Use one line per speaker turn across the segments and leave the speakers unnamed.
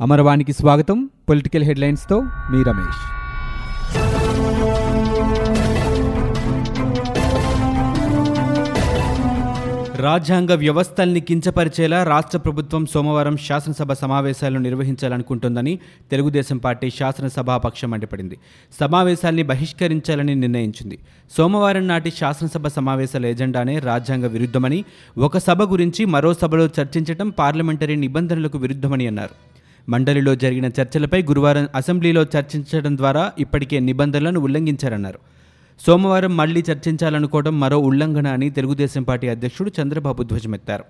అమరవాణికి స్వాగతం. పొలిటికల్ హెడ్లైన్స్తో మీ రమేష్. రాజ్యాంగ వ్యవస్థల్ని కించపరిచేలా రాష్ట్ర ప్రభుత్వం సోమవారం శాసనసభ సమావేశాలను నిర్వహించాలనుకుంటోందని తెలుగుదేశం పార్టీ శాసనసభాపక్షం మండిపడింది. సమావేశాల్ని బహిష్కరించాలని నిర్ణయించింది. సోమవారం నాటి శాసనసభ సమావేశాల ఎజెండానే రాజ్యాంగ విరుద్ధమని ఒక సభ గురించి మరో సభలో చర్చించడం పార్లమెంటరీ నిబంధనలకు విరుద్ధమని అన్నారు. మండలిలో జరిగిన చర్చలపై గురువారం అసెంబ్లీలో చర్చించడం ద్వారా ఇప్పటికే నిబంధనలను ఉల్లంఘించారన్నారు. సోమవారం మళ్ళీ చర్చించాలనుకోవడం మరో ఉల్లంఘన అని తెలుగుదేశం పార్టీ అధ్యక్షుడు చంద్రబాబు ధ్వజమెత్తారు.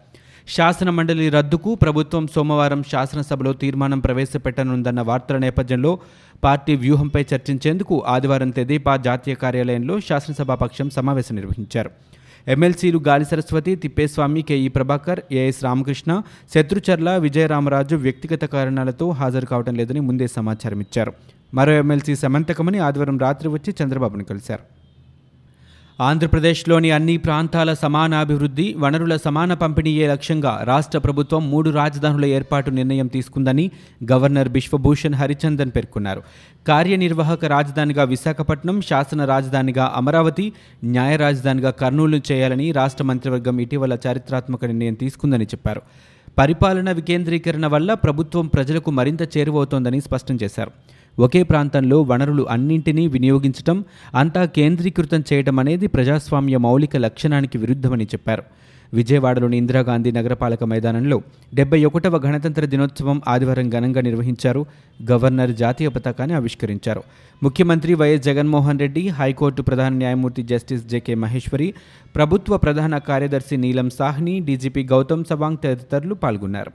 శాసన మండలి రద్దుకు ప్రభుత్వం సోమవారం శాసనసభలో తీర్మానం ప్రవేశపెట్టనుందన్న వార్తల నేపథ్యంలో పార్టీ వ్యూహంపై చర్చించేందుకు ఆదివారం తెదేపా జాతీయ కార్యాలయంలో శాసనసభాపక్షం సమావేశం నిర్వహించారు. ఎమ్మెల్సీలు గాలి సరస్వతి తిప్పేస్వామి కేఈ ప్రభాకర్ ఏఎస్ రామకృష్ణ శత్రుచర్ల విజయరామరాజు వ్యక్తిగత కారణాలతో హాజరు కావడం లేదని ముందే సమాచారం ఇచ్చారు మరో ఎమ్మెల్సీ సమంతకమని ఆదివారం రాత్రి వచ్చి చంద్రబాబును కలిశారు. ఆంధ్రప్రదేశ్లోని అన్ని ప్రాంతాల సమాన అభివృద్ధి వనరుల సమాన పంపిణీయే లక్ష్యంగా రాష్ట్ర ప్రభుత్వం మూడు రాజధానుల ఏర్పాటు నిర్ణయం తీసుకుందని గవర్నర్ బిశ్వభూషణ్ హరిచందన్ పేర్కొన్నారు. కార్యనిర్వాహక రాజధానిగా విశాఖపట్నం శాసన రాజధానిగా అమరావతి న్యాయ రాజధానిగా కర్నూలు చేయాలని రాష్ట్ర మంత్రివర్గం ఇటీవల చారిత్రాత్మక నిర్ణయం తీసుకుందని చెప్పారు. పరిపాలన వికేంద్రీకరణ వల్ల ప్రభుత్వం ప్రజలకు మరింత చేరువవుతోందని స్పష్టం చేశారు. ఒకే ప్రాంతంలో వనరులు అన్నింటినీ వినియోగించటం అంతా కేంద్రీకృతం చేయడం అనేది ప్రజాస్వామ్య మౌలిక లక్షణానికి విరుద్ధమని చెప్పారు. విజయవాడలోని ఇందిరాగాంధీ నగరపాలక మైదానంలో డెబ్బై ఒకటవ గణతంత్ర దినోత్సవం ఆదివారం ఘనంగా నిర్వహించారు గవర్నర్ జాతీయ పతాకాన్ని ఆవిష్కరించారు. ముఖ్యమంత్రి వైఎస్ జగన్మోహన్ రెడ్డి హైకోర్టు ప్రధాన న్యాయమూర్తి జస్టిస్ జెకే మహేశ్వరి ప్రభుత్వ ప్రధాన కార్యదర్శి నీలం సాహ్ని డీజీపీ గౌతమ్ సవాంగ్ తదితరులు పాల్గొన్నారు.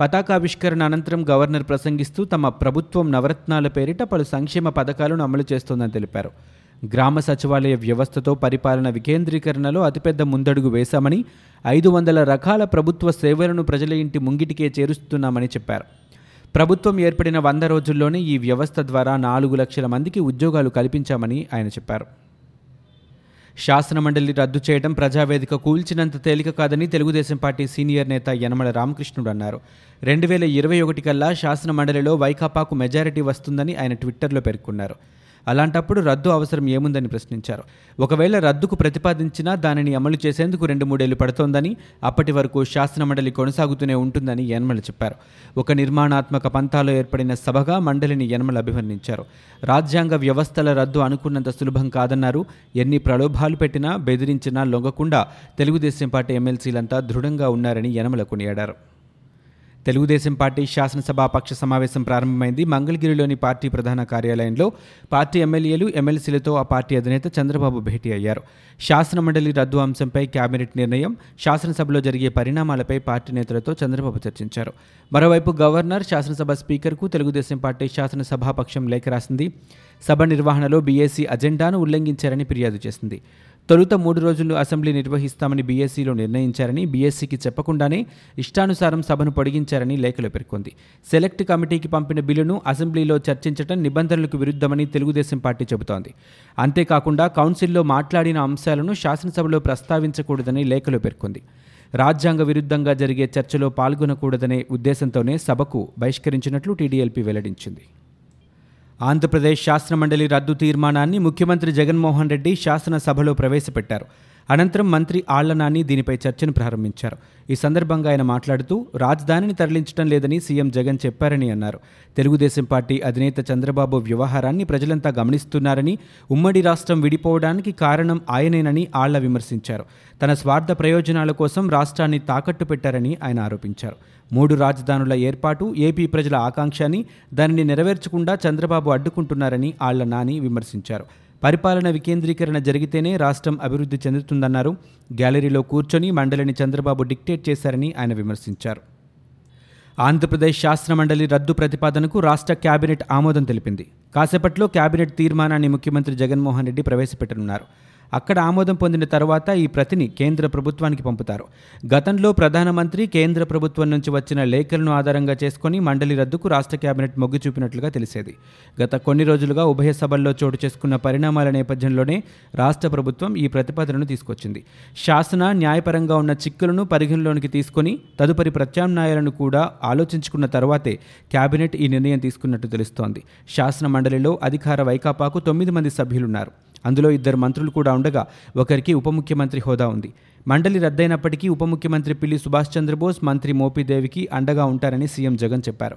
పతాకావిష్కరణ అనంతరం గవర్నర్ ప్రసంగిస్తూ తమ ప్రభుత్వం నవరత్నాల పేరిట పలు సంక్షేమ పథకాలను అమలు చేస్తోందని తెలిపారు. గ్రామ సచివాలయ వ్యవస్థతో పరిపాలన వికేంద్రీకరణలో అతిపెద్ద ముందడుగు వేశామని ఐదు వందల రకాల ప్రభుత్వ సేవలను ప్రజల ఇంటి ముంగిటికే చేరుస్తున్నామని చెప్పారు. ప్రభుత్వం ఏర్పడిన వంద రోజుల్లోనే ఈ వ్యవస్థ ద్వారా నాలుగు లక్షల మందికి ఉద్యోగాలు కల్పించామని ఆయన చెప్పారు. శాసనమండలి రద్దు చేయడం ప్రజావేదిక కూల్చినంత తేలిక కాదని తెలుగుదేశం పార్టీ సీనియర్ నేత యనమల రామకృష్ణుడు అన్నారు. రెండు వేల ఇరవై ఒకటి కల్లా శాసనమండలిలో వైకాపాకు మెజారిటీ వస్తుందని ఆయన ట్విట్టర్లో పేర్కొన్నారు. అలాంటప్పుడు రద్దు అవసరం ఏముందని ప్రశ్నించారు. ఒకవేళ రద్దుకు ప్రతిపాదించినా దానిని అమలు చేసేందుకు రెండు మూడేళ్ళు పడుతోందని అప్పటి వరకు శాసనమండలి కొనసాగుతూనే ఉంటుందని యనమల చెప్పారు. ఒక నిర్మాణాత్మక పంథాలో ఏర్పడిన సభగా మండలిని యనమల అభివర్ణించారు. రాజ్యాంగ వ్యవస్థల రద్దు అనుకున్నంత సులభం కాదన్నారు. ఎన్ని ప్రలోభాలు పెట్టినా బెదిరించినా లొంగకుండా తెలుగుదేశం పార్టీ ఎమ్మెల్సీలంతా దృఢంగా ఉన్నారని యనమల కొనియాడారు. తెలుగుదేశం పార్టీ శాసనసభాపక్ష సమావేశం ప్రారంభమైంది. మంగళగిరిలోని పార్టీ ప్రధాన కార్యాలయంలో పార్టీ ఎమ్మెల్యేలు ఎమ్మెల్సీలతో ఆ పార్టీ అధినేత చంద్రబాబు భేటీ అయ్యారు. శాసనమండలి రద్దు అంశంపై కేబినెట్ నిర్ణయం శాసనసభలో జరిగే పరిణామాలపై పార్టీ నేతలతో చంద్రబాబు చర్చించారు. మరోవైపు గవర్నర్ శాసనసభ స్పీకర్కు తెలుగుదేశం పార్టీ శాసనసభాపక్షం లేఖ రాసింది. సభ నిర్వహణలో బీఏసీ అజెండాను ఉల్లంఘించారని ఫిర్యాదు చేసింది. తొలుత మూడు రోజులు అసెంబ్లీ నిర్వహిస్తామని బీఎస్సీలో నిర్ణయించారని బీఎస్సీకి చెప్పకుండానే ఇష్టానుసారం సభను పొడిగించారని లేఖలో పేర్కొంది. సెలెక్ట్ కమిటీకి పంపిన బిల్లును అసెంబ్లీలో చర్చించడం నిబంధనలకు విరుద్ధమని తెలుగుదేశం పార్టీ చెబుతోంది. అంతేకాకుండా కౌన్సిల్లో మాట్లాడిన అంశాలను శాసనసభలో ప్రస్తావించకూడదని లేఖలో పేర్కొంది. రాజ్యాంగ విరుద్ధంగా జరిగే చర్చలో పాల్గొనకూడదనే ఉద్దేశంతోనే సభకు బహిష్కరించినట్లు టీడీఎల్పీ వెల్లడించింది. ఆంధ్రప్రదేశ్ శాసనమండలి రద్దు తీర్మానాన్ని ముఖ్యమంత్రి జగన్మోహన్ రెడ్డి శాసనసభలో ప్రవేశపెట్టారు. అనంతరం మంత్రి ఆళ్ళనాని దీనిపై చర్చను ప్రారంభించారు. ఈ సందర్భంగా ఆయన మాట్లాడుతూ రాజధానిని తరలించడం లేదని సీఎం జగన్ చెప్పారని అన్నారు. తెలుగుదేశం పార్టీ అధినేత చంద్రబాబు వ్యవహారాన్ని ప్రజలంతా గమనిస్తున్నారని ఉమ్మడి రాష్ట్రం విడిపోవడానికి కారణం ఆయనేనని ఆళ్ళ విమర్శించారు. తన స్వార్థ ప్రయోజనాల కోసం రాష్ట్రాన్ని తాకట్టు పెట్టారని ఆయన ఆరోపించారు. మూడు రాజధానుల ఏర్పాటు ఏపీ ప్రజల ఆకాంక్ష అని దానిని నెరవేర్చకుండా చంద్రబాబు అడ్డుకుంటున్నారని ఆళ్ళ నాని విమర్శించారు. పరిపాలన వికేంద్రీకరణ జరిగితేనే రాష్ట్రం అభివృద్ధి చెందుతుందన్నారు. గ్యాలరీలో కూర్చొని మండలిని చంద్రబాబు డిక్టేట్ చేశారని ఆయన విమర్శించారు. ఆంధ్రప్రదేశ్ శాసనమండలి రద్దు ప్రతిపాదనకు రాష్ట్ర కేబినెట్ ఆమోదం తెలిపింది. కాసేపట్లో కేబినెట్ తీర్మానాన్ని ముఖ్యమంత్రి జగన్మోహన్ రెడ్డి ప్రవేశపెట్టనున్నారు. అక్కడ ఆమోదం పొందిన తర్వాత ఈ ప్రతిని కేంద్ర ప్రభుత్వానికి పంపుతారు. గతంలో ప్రధానమంత్రి కేంద్ర ప్రభుత్వం నుంచి వచ్చిన లేఖలను ఆధారంగా చేసుకుని మండలి రద్దుకు రాష్ట్ర కేబినెట్ మొగ్గు చూపినట్లుగా తెలిసేది. గత కొన్ని రోజులుగా ఉభయ సభల్లో చోటు చేసుకున్న పరిణామాల నేపథ్యంలోనే రాష్ట్ర ప్రభుత్వం ఈ ప్రతిపాదనను తీసుకొచ్చింది. శాసన న్యాయపరంగా ఉన్న చిక్కులను పరిగణలోనికి తీసుకొని తదుపరి ప్రత్యామ్నాయాలను కూడా ఆలోచించుకున్న తర్వాతే కేబినెట్ ఈ నిర్ణయం తీసుకున్నట్టు తెలుస్తోంది. శాసన మండలిలో అధికార వైకాపాకు తొమ్మిది మంది సభ్యులున్నారు. అందులో ఇద్దరు మంత్రులు కూడా ఉండగా ఒకరికి ఉప ముఖ్యమంత్రి హోదా ఉంది. మండలి రద్దయినప్పటికీ ఉప ముఖ్యమంత్రి పిల్లి సుభాష్ చంద్రబోస్ మంత్రి మోపిదేవికి అండగా ఉంటారని సీఎం జగన్ చెప్పారు.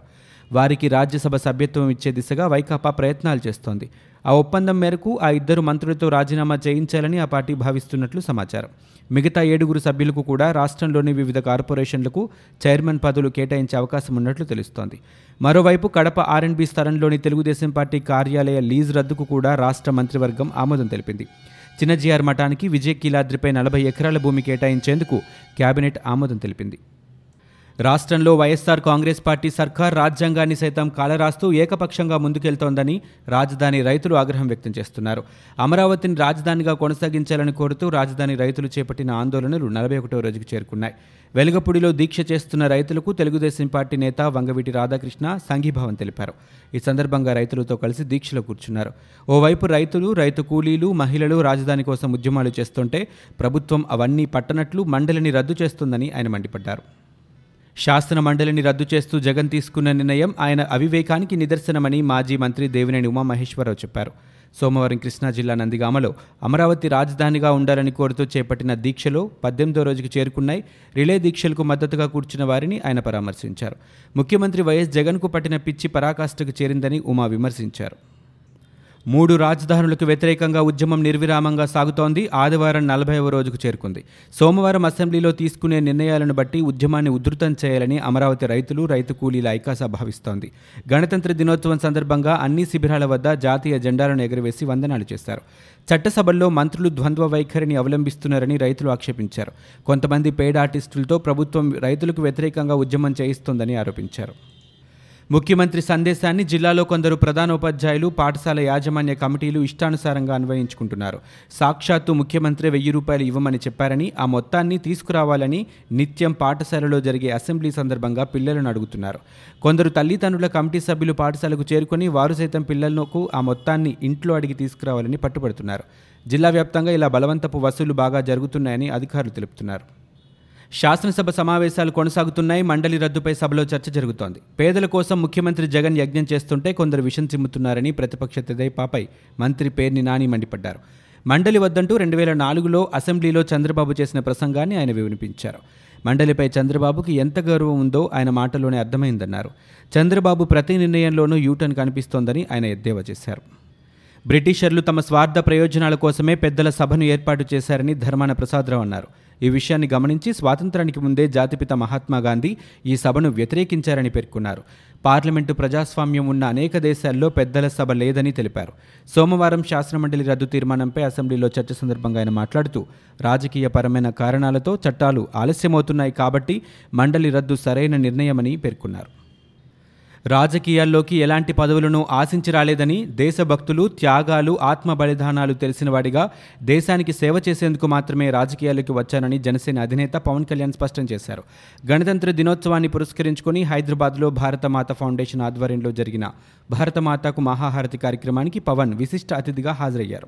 వారికి రాజ్యసభ సభ్యత్వం ఇచ్చే దిశగా వైకాపా ప్రయత్నాలు చేస్తోంది. ఆ ఒప్పందం మేరకు ఆ ఇద్దరు మంత్రులతో రాజీనామా చేయించాలని ఆ పార్టీ భావిస్తున్నట్లు సమాచారం. మిగతా ఏడుగురు సభ్యులకు కూడా రాష్ట్రంలోని వివిధ కార్పొరేషన్లకు చైర్మన్ పదవులు కేటాయించే అవకాశం ఉన్నట్లు తెలుస్తోంది. మరోవైపు కడప ఆర్ఎండ్బి స్థలంలోని తెలుగుదేశం పార్టీ కార్యాలయ లీజ్ రద్దుకు కూడా రాష్ట్ర మంత్రివర్గం ఆమోదం తెలిపింది. చిన్నజీఆర్ మఠానికి విజయ్ కీలాద్రిపై నలభై ఎకరాల భూమి కేటాయించేందుకు కేబినెట్ ఆమోదం తెలిపింది. రాష్ట్రంలో వైఎస్ఆర్ కాంగ్రెస్ పార్టీ సర్కార్ రాజ్యాంగాన్ని సైతం కాలరాస్తూ ఏకపక్షంగా ముందుకెళ్తోందని రాజధాని రైతులు ఆగ్రహం వ్యక్తం చేస్తున్నారు. అమరావతిని రాజధానిగా కొనసాగించాలని కోరుతూ రాజధాని రైతులు చేపట్టిన ఆందోళనలు నలభై ఒకటో రోజుకు చేరుకున్నాయి. వెలుగపూడిలో దీక్ష చేస్తున్న రైతులకు తెలుగుదేశం పార్టీ నేత వంగవీటి రాధాకృష్ణ సంఘీభావం తెలిపారు. ఈ సందర్భంగా రైతులతో కలిసి దీక్షలో కూర్చున్నారు. ఓవైపు రైతులు రైతు కూలీలు మహిళలు రాజధాని కోసం ఉద్యమాలు చేస్తుంటే ప్రభుత్వం అవన్నీ పట్టనట్లు మండలిని రద్దు చేస్తుందని ఆయన మండిపడ్డారు. శాసన మండలిని రద్దు చేస్తూ జగన్ తీసుకున్న నిర్ణయం ఆయన అవివేకానికి నిదర్శనమని మాజీ మంత్రి దేవినేని ఉమామహేశ్వరరావు చెప్పారు. సోమవారం కృష్ణా జిల్లా నందిగామలో అమరావతి రాజధానిగా ఉండాలని కోరుతూ చేపట్టిన దీక్షలో పద్దెనిమిదో రోజుకు చేరుకున్నాయి. రిలే దీక్షలకు మద్దతుగా కూర్చున్న వారిని ఆయన పరామర్శించారు. ముఖ్యమంత్రి వైఎస్ జగన్కు పట్టిన పిచ్చి పరాకాష్ఠకు చేరిందని ఉమా విమర్శించారు. మూడు రాజధానులకు వ్యతిరేకంగా ఉద్యమం నిర్విరామంగా సాగుతోంది. ఆదివారం నలభైవ రోజుకు చేరుకుంది. సోమవారం అసెంబ్లీలో తీసుకునే నిర్ణయాలను బట్టి ఉద్యమాన్ని ఉధృతం చేయాలని అమరావతి రైతులు రైతు కూలీల ఐకాస భావిస్తోంది. గణతంత్ర దినోత్సవం సందర్భంగా అన్ని శిబిరాల వద్ద జాతీయ జెండాలను ఎగురవేసి వందనాలు చేశారు. చట్టసభల్లో మంత్రులు ద్వంద్వ వైఖరిని అవలంబిస్తున్నారని రైతులు ఆక్షేపించారు. కొంతమంది పేడ్ ఆర్టిస్టులతో ప్రభుత్వం రైతులకు వ్యతిరేకంగా ఉద్యమం చేయిస్తోందని ఆరోపించారు. ముఖ్యమంత్రి సందేశాన్ని జిల్లాలో కొందరు ప్రధానోపాధ్యాయులు పాఠశాల యాజమాన్య కమిటీలు ఇష్టానుసారంగా అన్వయించుకుంటున్నారు. సాక్షాత్తు ముఖ్యమంత్రి వెయ్యి రూపాయలు ఇవ్వమని చెప్పారని ఆ మొత్తాన్ని తీసుకురావాలని నిత్యం పాఠశాలలో జరిగే అసెంబ్లీ సందర్భంగా పిల్లలను అడుగుతున్నారు. కొందరు తల్లిదండ్రుల కమిటీ సభ్యులు పాఠశాలకు చేరుకొని వారు సైతం పిల్లలకు ఆ మొత్తాన్ని ఇంట్లో అడిగి తీసుకురావాలని పట్టుబడుతున్నారు. జిల్లా వ్యాప్తంగా ఇలా బలవంతపు వసూలు బాగా జరుగుతున్నాయని అధికారులు తెలుపుతున్నారు. శాసనసభ సమావేశాలు కొనసాగుతున్నాయి. మండలి రద్దుపై సభలో చర్చ జరుగుతోంది. పేదల కోసం ముఖ్యమంత్రి జగన్ యజ్ఞం చేస్తుంటే కొందరు విషం చిమ్ముతున్నారని ప్రతిపక్ష తెదేపాపై మంత్రి పేర్ని నాని మండిపడ్డారు. మండలి వద్దంటూ రెండు వేల నాలుగులో అసెంబ్లీలో చంద్రబాబు చేసిన ప్రసంగాన్ని ఆయన వినిపించారు మండలిపై చంద్రబాబుకి ఎంత గౌరవం ఉందో ఆయన మాటలోనే అర్థమైందన్నారు. చంద్రబాబు ప్రతి నిర్ణయంలోనూ యూటర్న్ కనిపిస్తోందని ఆయన ఎద్దేవా చేశారు. బ్రిటిషర్లు తమ స్వార్థ ప్రయోజనాల కోసమే పెద్దల సభను ఏర్పాటు చేశారని ధర్మాన ప్రసాదరావు అన్నారు. ఈ విషయాన్ని గమనించి స్వాతంత్రానికి ముందే జాతిపిత మహాత్మా గాంధీ ఈ సభను వ్యతిరేకించారని పేర్కొన్నారు. పార్లమెంటు ప్రజాస్వామ్యం ఉన్న అనేక దేశాల్లో పెద్దల సభ లేదని తెలిపారు. సోమవారం శాసనమండలి రద్దు తీర్మానంపై అసెంబ్లీలో చర్చ సందర్భంగా ఆయన మాట్లాడుతూ రాజకీయపరమైన కారణాలతో చట్టాలు ఆలస్యమవుతున్నాయి కాబట్టి మండలి రద్దు సరైన నిర్ణయమని పేర్కొన్నారు. రాజకీయాల్లోకి ఎలాంటి పదవులను ఆశించి రాలేదని దేశభక్తులు త్యాగాలు ఆత్మ బలిదానాలు తెలిసినవాడిగా దేశానికి సేవ చేసేందుకు మాత్రమే రాజకీయాల్లోకి వచ్చానని జనసేన అధినేత పవన్ కళ్యాణ్ స్పష్టం చేశారు. గణతంత్ర దినోత్సవాన్ని పురస్కరించుకుని హైదరాబాద్లో భారతమాత ఫౌండేషన్ ఆధ్వర్యంలో జరిగిన భారతమాతకు మహాహారతి కార్యక్రమానికి పవన్ విశిష్ట అతిథిగా హాజరయ్యారు.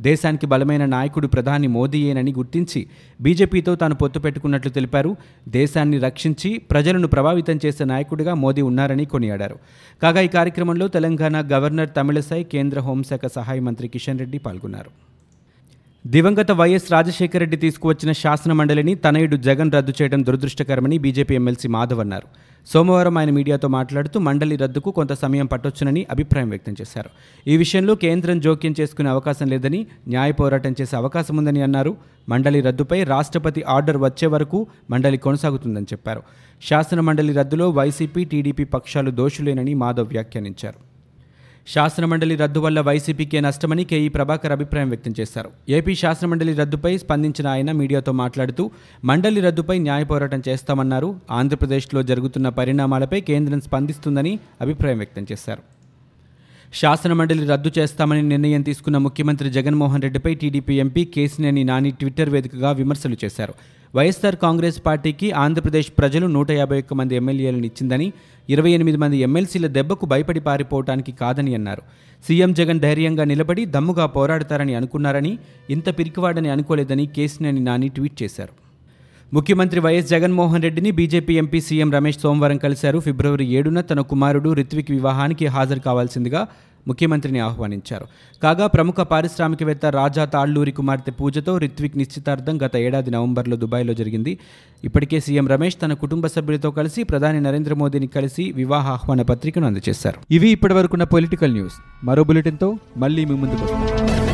దేశానికి బలమైన నాయకుడు ప్రధాని మోదీయేనని గుర్తించి బీజేపీతో తాను పొత్తు పెట్టుకున్నట్లు తెలిపారు. దేశాన్ని రక్షించి ప్రజలను ప్రభావితం చేసే నాయకుడిగా మోదీ ఉన్నారని కొనియాడారు. కాగా ఈ కార్యక్రమంలో తెలంగాణ గవర్నర్ తమిళసై కేంద్ర హోంశాఖ సహాయ మంత్రి కిషన్ రెడ్డి పాల్గొన్నారు. దివంగత వైఎస్ రాజశేఖర రెడ్డి తీసుకువచ్చిన శాసన మండలిని తనయుడు జగన్ రద్దు చేయడం దురదృష్టకరమని బీజేపీ ఎమ్మెల్సీ మాధవ్ అన్నారు. సోమవారం ఆయన మీడియాతో మాట్లాడుతూ మండలి రద్దుకు కొంత సమయం పట్టొచ్చునని అభిప్రాయం వ్యక్తం చేశారు. ఈ విషయంలో కేంద్రం జోక్యం చేసుకునే అవకాశం లేదని న్యాయ పోరాటం చేసే అవకాశం ఉందని అన్నారు. మండలి రద్దుపై రాష్ట్రపతి ఆర్డర్ వచ్చే వరకు మండలి కొనసాగుతుందని చెప్పారు. శాసన మండలి రద్దులో వైసీపీ టీడీపీ పక్షాలు దోషులేనని మాధవ్ వ్యాఖ్యానించారు. శాసనమండలి రద్దు వల్ల వైసీపీకే నష్టమని కేఈ ప్రభాకర్ అభిప్రాయం వ్యక్తం చేశారు. ఏపీ శాసనమండలి రద్దుపై స్పందించిన ఆయన మీడియాతో మాట్లాడుతూ మండలి రద్దుపై న్యాయ పోరాటం చేస్తామన్నారు. ఆంధ్రప్రదేశ్లో జరుగుతున్న పరిణామాలపై కేంద్రం స్పందిస్తుందని అభిప్రాయం వ్యక్తం చేశారు. శాసనమండలి రద్దు చేస్తామని నిర్ణయం తీసుకున్న ముఖ్యమంత్రి జగన్మోహన్ రెడ్డిపై TDP MP Kesineni Nani Twitter వేదికగా విమర్శలు చేశారు. వైఎస్సార్ కాంగ్రెస్ పార్టీకి ఆంధ్రప్రదేశ్ ప్రజలు నూట యాభై ఒక్క మంది ఎమ్మెల్యేలను ఇచ్చిందని ఇరవై ఎనిమిది మంది ఎమ్మెల్సీల దెబ్బకు భయపడి పారిపోవటానికి కాదని అన్నారు. సీఎం జగన్ ధైర్యంగా నిలబడి దమ్ముగా పోరాడతారని అనుకున్నారని ఇంత పిరికివాడని అనుకోలేదని కేసినేని నాని ట్వీట్ చేశారు. ముఖ్యమంత్రి వైఎస్ జగన్మోహన్ రెడ్డిని బీజేపీ ఎంపీ సీఎం రమేష్ సోమవారం కలిశారు. ఫిబ్రవరి ఏడున తన కుమారుడు రిత్విక్ వివాహానికి హాజరు కావాల్సిందిగా ముఖ్యమంత్రిని ఆహ్వానించారు. కాగా ప్రముఖ పారిశ్రామికవేత్త రాజా తాళ్ళూరి కుమార్తె పూజతో రిత్విక్ నిశ్చితార్థం గత ఏడాది నవంబర్లో దుబాయ్లో జరిగింది. ఇప్పటికే సీఎం రమేష్ తన కుటుంబ సభ్యులతో కలిసి ప్రధాని నరేంద్ర మోదీని కలిసి వివాహ ఆహ్వాన పత్రికను అందజేశారు. ఇవి ఇప్పటివరకున్న పొలిటికల్ న్యూస్. మరో బులెటిన్తో మళ్ళీ మీ ముందుకు వస్తాం.